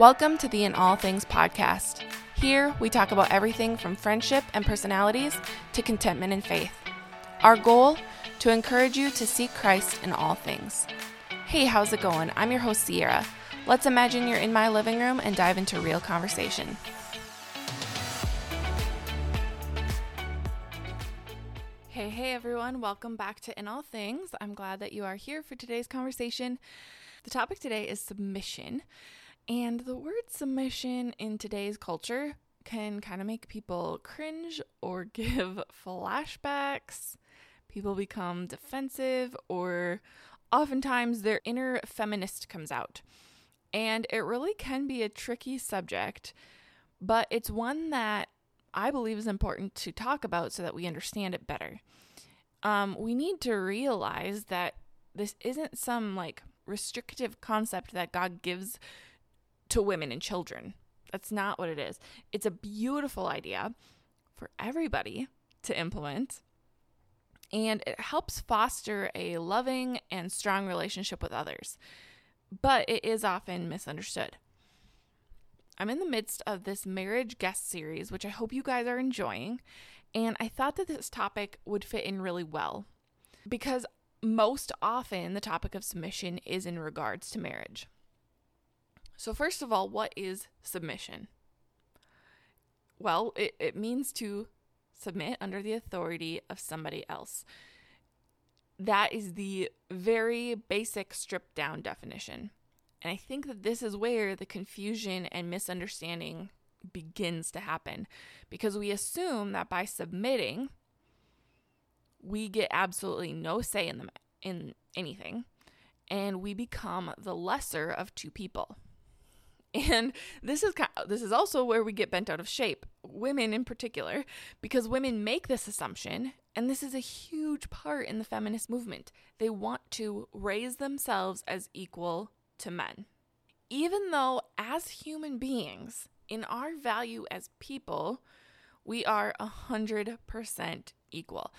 Welcome to the In All Things podcast. Here, we talk about everything from friendship and personalities to contentment and faith. Our goal? To encourage you to seek Christ in all things. Hey, how's it going? I'm your host, Sierra. Let's imagine you're in my living room and dive into real conversation. Hey, hey, everyone. Welcome back to In All Things. I'm glad that you are here for today's conversation. The topic today is submission. And the word submission in today's culture can kind of make people cringe or give flashbacks. People become defensive, or oftentimes their inner feminist comes out. And it really can be a tricky subject, but it's one that I believe is important to talk about so that we understand it better. Um, we need to realize that this isn't some like restrictive concept that God gives to women and children. That's not what it is. It's a beautiful idea for everybody to implement, and it helps foster a loving and strong relationship with others. But it is often misunderstood. I'm in the midst of this marriage guest series, which I hope you guys are enjoying, and I thought that this topic would fit in really well because most often the topic of submission is in regards to marriage. So, first of all, what is submission? Well, it, it means to submit under the authority of somebody else. That is the very basic stripped down definition. And I think that this is where the confusion and misunderstanding begins to happen because we assume that by submitting, we get absolutely no say in the in anything and we become the lesser of two people. And this is kind of, this is also where we get bent out of shape, women in particular, because women make this assumption, and this is a huge part in the feminist movement. They want to raise themselves as equal to men. Even though as human beings, in our value as people, we are 100% equal.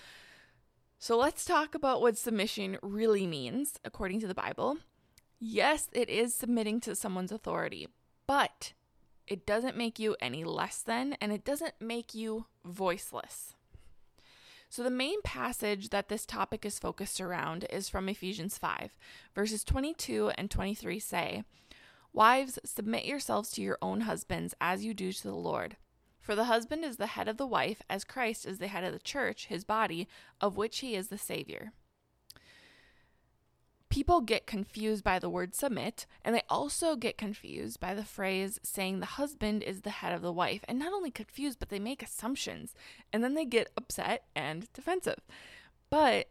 So let's talk about what submission really means according to the Bible. Yes, it is submitting to someone's authority, but it doesn't make you any less than, and it doesn't make you voiceless. So, the main passage that this topic is focused around is from Ephesians 5, verses 22 and 23 say, Wives, submit yourselves to your own husbands as you do to the Lord. For the husband is the head of the wife, as Christ is the head of the church, his body, of which he is the Savior people get confused by the word submit, and they also get confused by the phrase saying the husband is the head of the wife. And not only confused, but they make assumptions, and then they get upset and defensive. But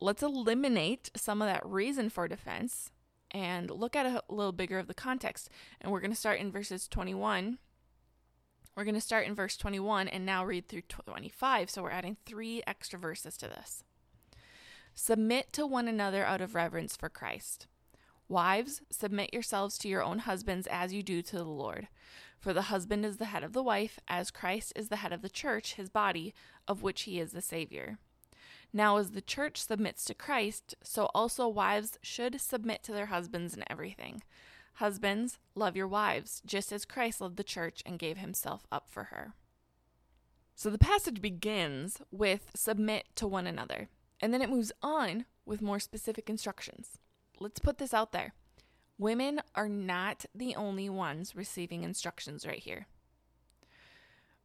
let's eliminate some of that reason for defense and look at a little bigger of the context. And we're going to start in verses 21. We're going to start in verse 21 and now read through 25. So we're adding three extra verses to this. Submit to one another out of reverence for Christ. Wives, submit yourselves to your own husbands as you do to the Lord. For the husband is the head of the wife, as Christ is the head of the church, his body, of which he is the Savior. Now, as the church submits to Christ, so also wives should submit to their husbands in everything. Husbands, love your wives, just as Christ loved the church and gave himself up for her. So the passage begins with submit to one another. And then it moves on with more specific instructions. Let's put this out there women are not the only ones receiving instructions right here.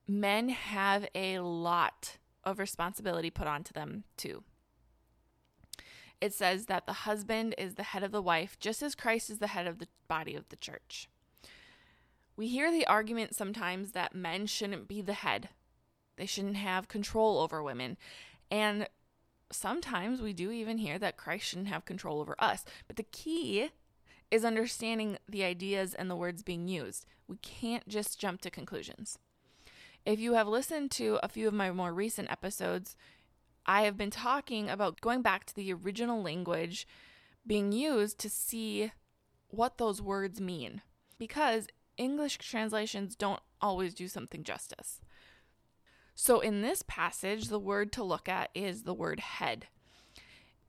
Men have a lot of responsibility put onto them too. It says that the husband is the head of the wife, just as Christ is the head of the body of the church. We hear the argument sometimes that men shouldn't be the head, they shouldn't have control over women. And sometimes we do even hear that Christ shouldn't have control over us. But the key is understanding the ideas and the words being used. We can't just jump to conclusions. If you have listened to a few of my more recent episodes, I have been talking about going back to the original language being used to see what those words mean. Because English translations don't always do something justice. So in this passage, the word to look at is the word head.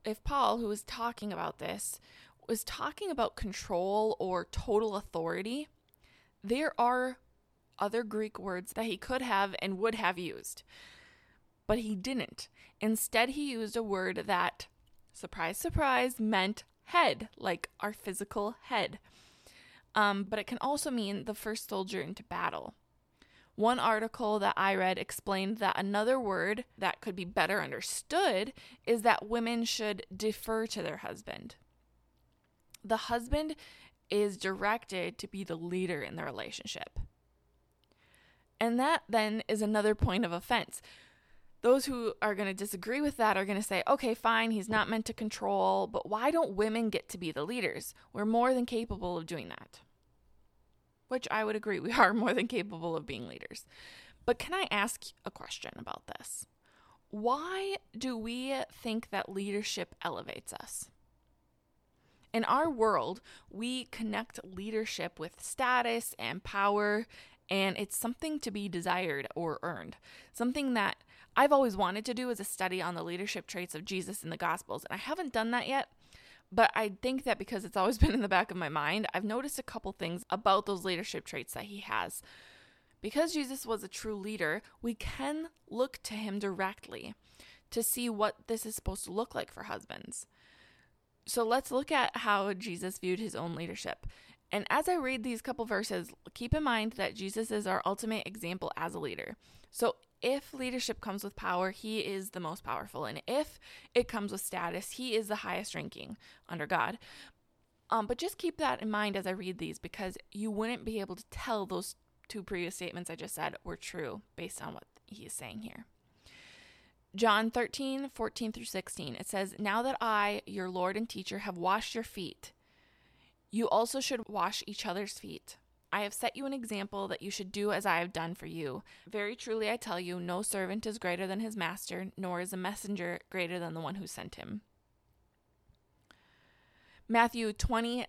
If Paul, who was talking about this, was talking about control or total authority, there are other Greek words that he could have and would have used, but he didn't. Instead, he used a word that, surprise, surprise, meant head, like our physical head. Um, but it can also mean the first soldier into battle. One article that I read explained that another word that could be better understood is that women should defer to their husband. The husband is directed to be the leader in the relationship. And that then is another point of offense. Those who are going to disagree with that are going to say, okay, fine, he's not meant to control, but why don't women get to be the leaders? We're more than capable of doing that. Which I would agree, we are more than capable of being leaders. But can I ask a question about this? Why do we think that leadership elevates us? In our world, we connect leadership with status and power and it's something to be desired or earned. Something that I've always wanted to do is a study on the leadership traits of Jesus in the Gospels, and I haven't done that yet. But I think that because it's always been in the back of my mind, I've noticed a couple things about those leadership traits that he has. Because Jesus was a true leader, we can look to him directly to see what this is supposed to look like for husbands. So let's look at how Jesus viewed his own leadership. And as I read these couple verses, keep in mind that Jesus is our ultimate example as a leader. So if leadership comes with power, he is the most powerful. And if it comes with status, he is the highest ranking under God. Um, but just keep that in mind as I read these because you wouldn't be able to tell those two previous statements I just said were true based on what he is saying here. John 13, 14 through 16, it says, Now that I, your Lord and teacher, have washed your feet, you also should wash each other's feet. I have set you an example that you should do as I have done for you. Very truly, I tell you, no servant is greater than his master, nor is a messenger greater than the one who sent him. Matthew 20,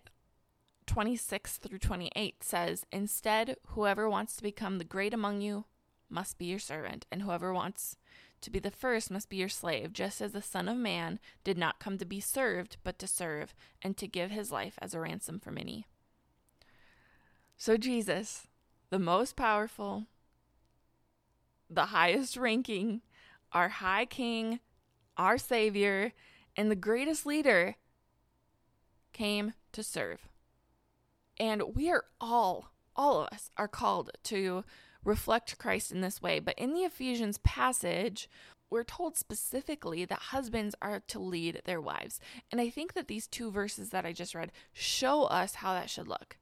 26 through 28 says, Instead, whoever wants to become the great among you must be your servant, and whoever wants to be the first must be your slave, just as the Son of Man did not come to be served, but to serve, and to give his life as a ransom for many. So, Jesus, the most powerful, the highest ranking, our high king, our savior, and the greatest leader, came to serve. And we are all, all of us, are called to reflect Christ in this way. But in the Ephesians passage, we're told specifically that husbands are to lead their wives. And I think that these two verses that I just read show us how that should look.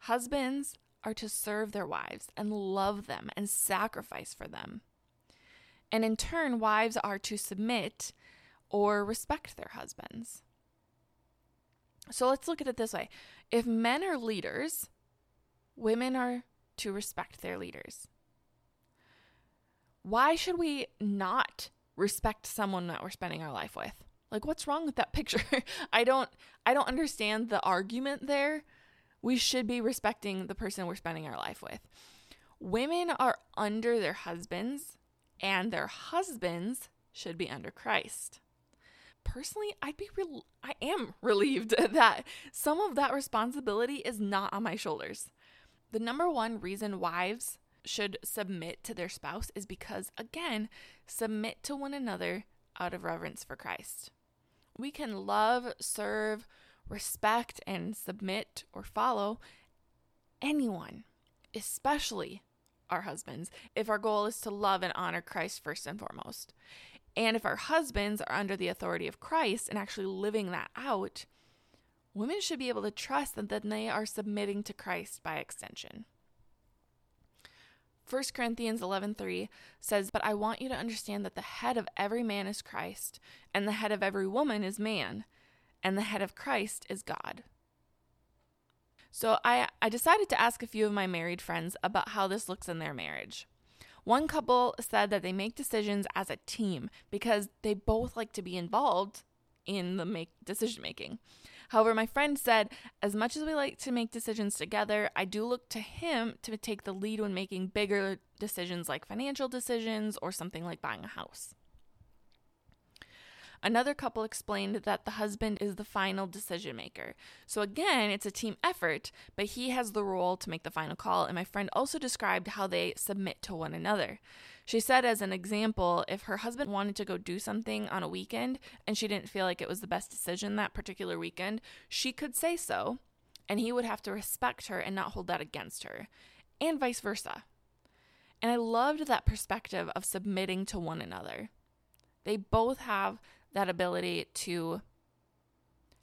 Husbands are to serve their wives and love them and sacrifice for them. And in turn, wives are to submit or respect their husbands. So let's look at it this way if men are leaders, women are to respect their leaders. Why should we not respect someone that we're spending our life with? Like what's wrong with that picture? I don't I don't understand the argument there. We should be respecting the person we're spending our life with. Women are under their husbands and their husbands should be under Christ. Personally, I'd be real I am relieved that some of that responsibility is not on my shoulders. The number one reason wives should submit to their spouse is because, again, submit to one another out of reverence for Christ. We can love, serve, respect, and submit or follow anyone, especially our husbands, if our goal is to love and honor Christ first and foremost. And if our husbands are under the authority of Christ and actually living that out, women should be able to trust that they are submitting to Christ by extension. 1 Corinthians 11:3 says, "But I want you to understand that the head of every man is Christ, and the head of every woman is man, and the head of Christ is God." So I I decided to ask a few of my married friends about how this looks in their marriage. One couple said that they make decisions as a team because they both like to be involved in the make decision making. However, my friend said, as much as we like to make decisions together, I do look to him to take the lead when making bigger decisions like financial decisions or something like buying a house. Another couple explained that the husband is the final decision maker. So again, it's a team effort, but he has the role to make the final call. And my friend also described how they submit to one another. She said, as an example, if her husband wanted to go do something on a weekend and she didn't feel like it was the best decision that particular weekend, she could say so, and he would have to respect her and not hold that against her, and vice versa. And I loved that perspective of submitting to one another. They both have that ability to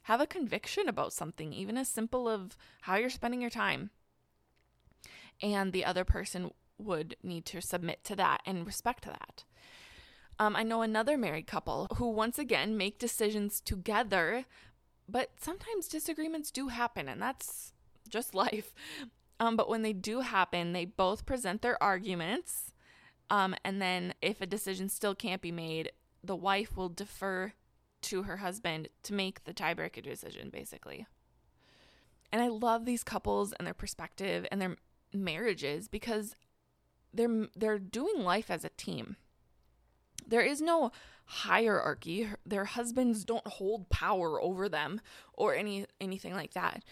have a conviction about something, even as simple of how you're spending your time. And the other person would need to submit to that and respect that. Um, I know another married couple who, once again, make decisions together, but sometimes disagreements do happen, and that's just life. Um, but when they do happen, they both present their arguments. Um, and then if a decision still can't be made, the wife will defer to her husband to make the tiebreaker decision, basically. And I love these couples and their perspective and their marriages because they're they're doing life as a team. There is no hierarchy. Their husbands don't hold power over them or any anything like that.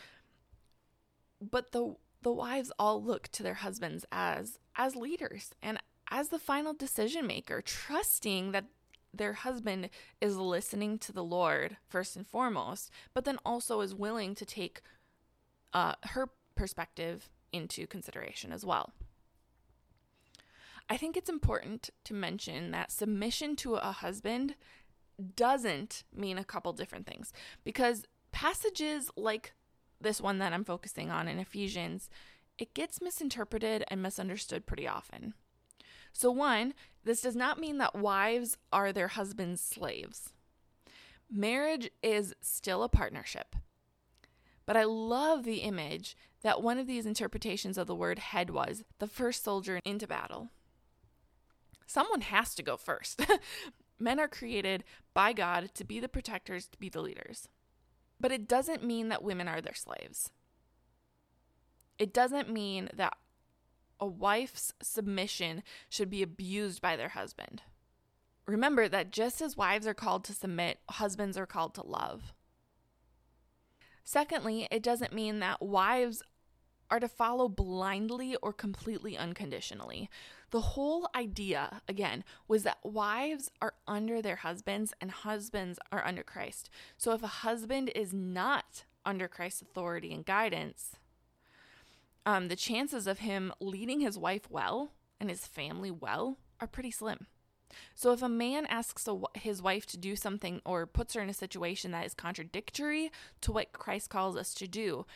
But the the wives all look to their husbands as as leaders and as the final decision maker, trusting that their husband is listening to the Lord first and foremost, but then also is willing to take uh, her perspective into consideration as well. I think it's important to mention that submission to a husband doesn't mean a couple different things because passages like this one that I'm focusing on in Ephesians, it gets misinterpreted and misunderstood pretty often. So, one, this does not mean that wives are their husband's slaves. Marriage is still a partnership. But I love the image that one of these interpretations of the word head was the first soldier into battle. Someone has to go first. Men are created by God to be the protectors, to be the leaders. But it doesn't mean that women are their slaves. It doesn't mean that a wife's submission should be abused by their husband. Remember that just as wives are called to submit, husbands are called to love. Secondly, it doesn't mean that wives are to follow blindly or completely unconditionally. The whole idea, again, was that wives are under their husbands and husbands are under Christ. So if a husband is not under Christ's authority and guidance, um, the chances of him leading his wife well and his family well are pretty slim. So if a man asks a, his wife to do something or puts her in a situation that is contradictory to what Christ calls us to do,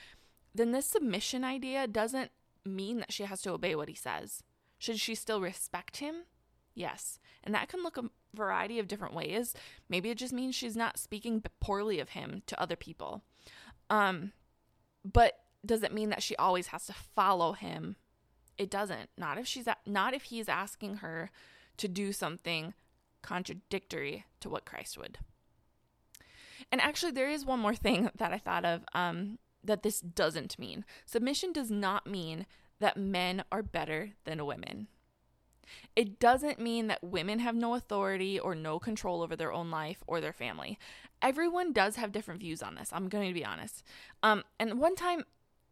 then this submission idea doesn't mean that she has to obey what he says. Should she still respect him? Yes. And that can look a variety of different ways. Maybe it just means she's not speaking poorly of him to other people. Um, but does it mean that she always has to follow him? It doesn't. Not if she's not if he's asking her to do something contradictory to what Christ would. And actually, there is one more thing that I thought of um, that this doesn't mean. Submission does not mean that men are better than women. It doesn't mean that women have no authority or no control over their own life or their family. Everyone does have different views on this. I'm going to be honest. Um, and one time,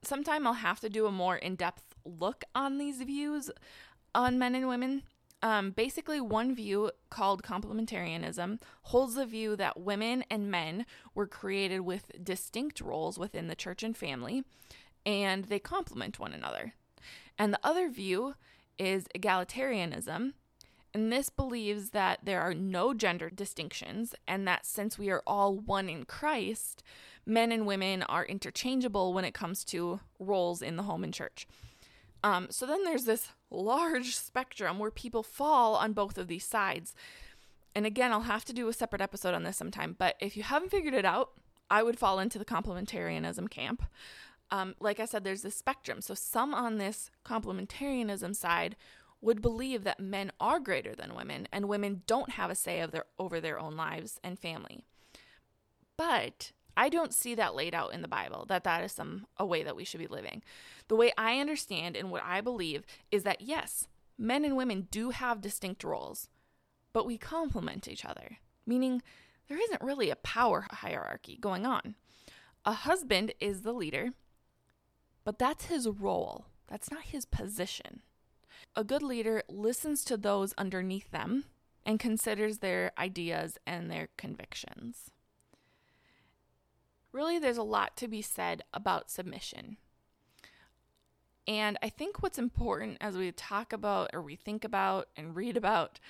sometime I'll have to do a more in depth look on these views on men and women. Um, basically, one view called complementarianism holds the view that women and men were created with distinct roles within the church and family, and they complement one another. And the other view is egalitarianism, and this believes that there are no gender distinctions, and that since we are all one in Christ, men and women are interchangeable when it comes to roles in the home and church. Um, so then there's this large spectrum where people fall on both of these sides. And again, I'll have to do a separate episode on this sometime, but if you haven't figured it out, I would fall into the complementarianism camp. Um, like I said, there's this spectrum. So some on this complementarianism side would believe that men are greater than women and women don't have a say of their, over their own lives and family. But I don't see that laid out in the Bible that that is some a way that we should be living. The way I understand and what I believe is that yes, men and women do have distinct roles, but we complement each other. Meaning there isn't really a power hierarchy going on. A husband is the leader, but that's his role, that's not his position. A good leader listens to those underneath them and considers their ideas and their convictions. Really, there's a lot to be said about submission. And I think what's important as we talk about or we think about and read about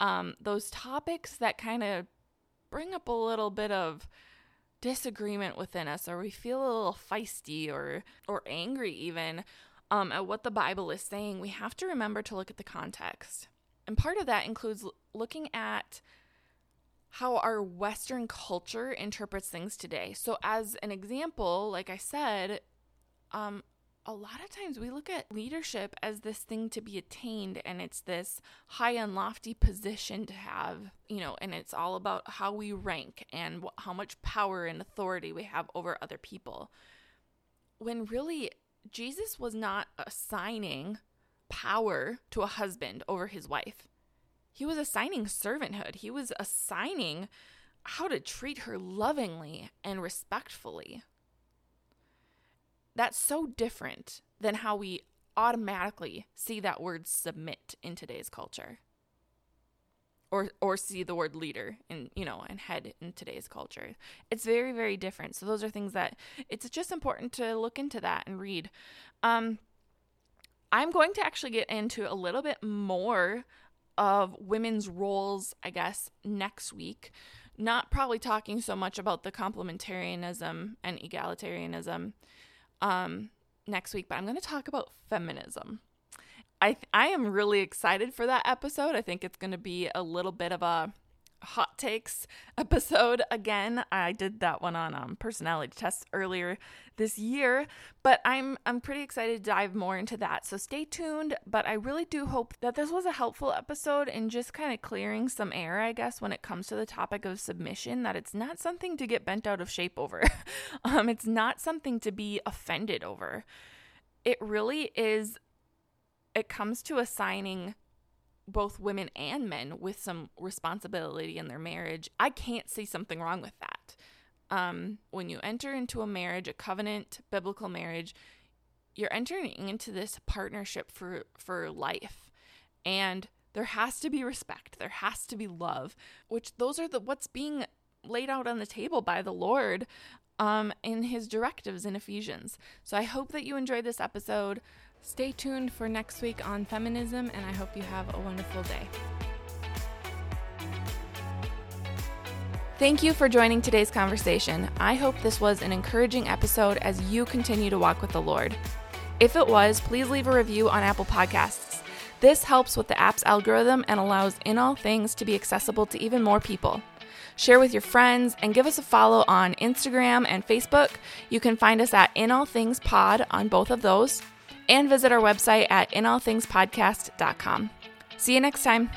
um, those topics that kind of bring up a little bit of disagreement within us or we feel a little feisty or or angry even um, at what the Bible is saying, we have to remember to look at the context. And part of that includes looking at how our Western culture interprets things today. So, as an example, like I said, um, a lot of times we look at leadership as this thing to be attained and it's this high and lofty position to have, you know, and it's all about how we rank and wh- how much power and authority we have over other people. When really, Jesus was not assigning power to a husband over his wife. He was assigning servanthood. He was assigning how to treat her lovingly and respectfully. That's so different than how we automatically see that word submit in today's culture. Or or see the word leader in, you know, and head in today's culture. It's very very different. So those are things that it's just important to look into that and read. Um I'm going to actually get into a little bit more of women's roles, I guess, next week. Not probably talking so much about the complementarianism and egalitarianism um, next week, but I'm going to talk about feminism. I I am really excited for that episode. I think it's going to be a little bit of a hot takes episode again. I did that one on um, personality tests earlier this year, but I'm I'm pretty excited to dive more into that. So stay tuned. But I really do hope that this was a helpful episode in just kind of clearing some air, I guess, when it comes to the topic of submission. That it's not something to get bent out of shape over. um, it's not something to be offended over. It really is. It comes to assigning both women and men with some responsibility in their marriage, I can't see something wrong with that. Um, when you enter into a marriage, a covenant, biblical marriage, you're entering into this partnership for for life, and there has to be respect. There has to be love, which those are the what's being laid out on the table by the Lord um, in His directives in Ephesians. So I hope that you enjoyed this episode. Stay tuned for next week on feminism, and I hope you have a wonderful day. Thank you for joining today's conversation. I hope this was an encouraging episode as you continue to walk with the Lord. If it was, please leave a review on Apple Podcasts. This helps with the app's algorithm and allows In All Things to be accessible to even more people. Share with your friends and give us a follow on Instagram and Facebook. You can find us at In All Things Pod on both of those and visit our website at inallthingspodcast.com. See you next time.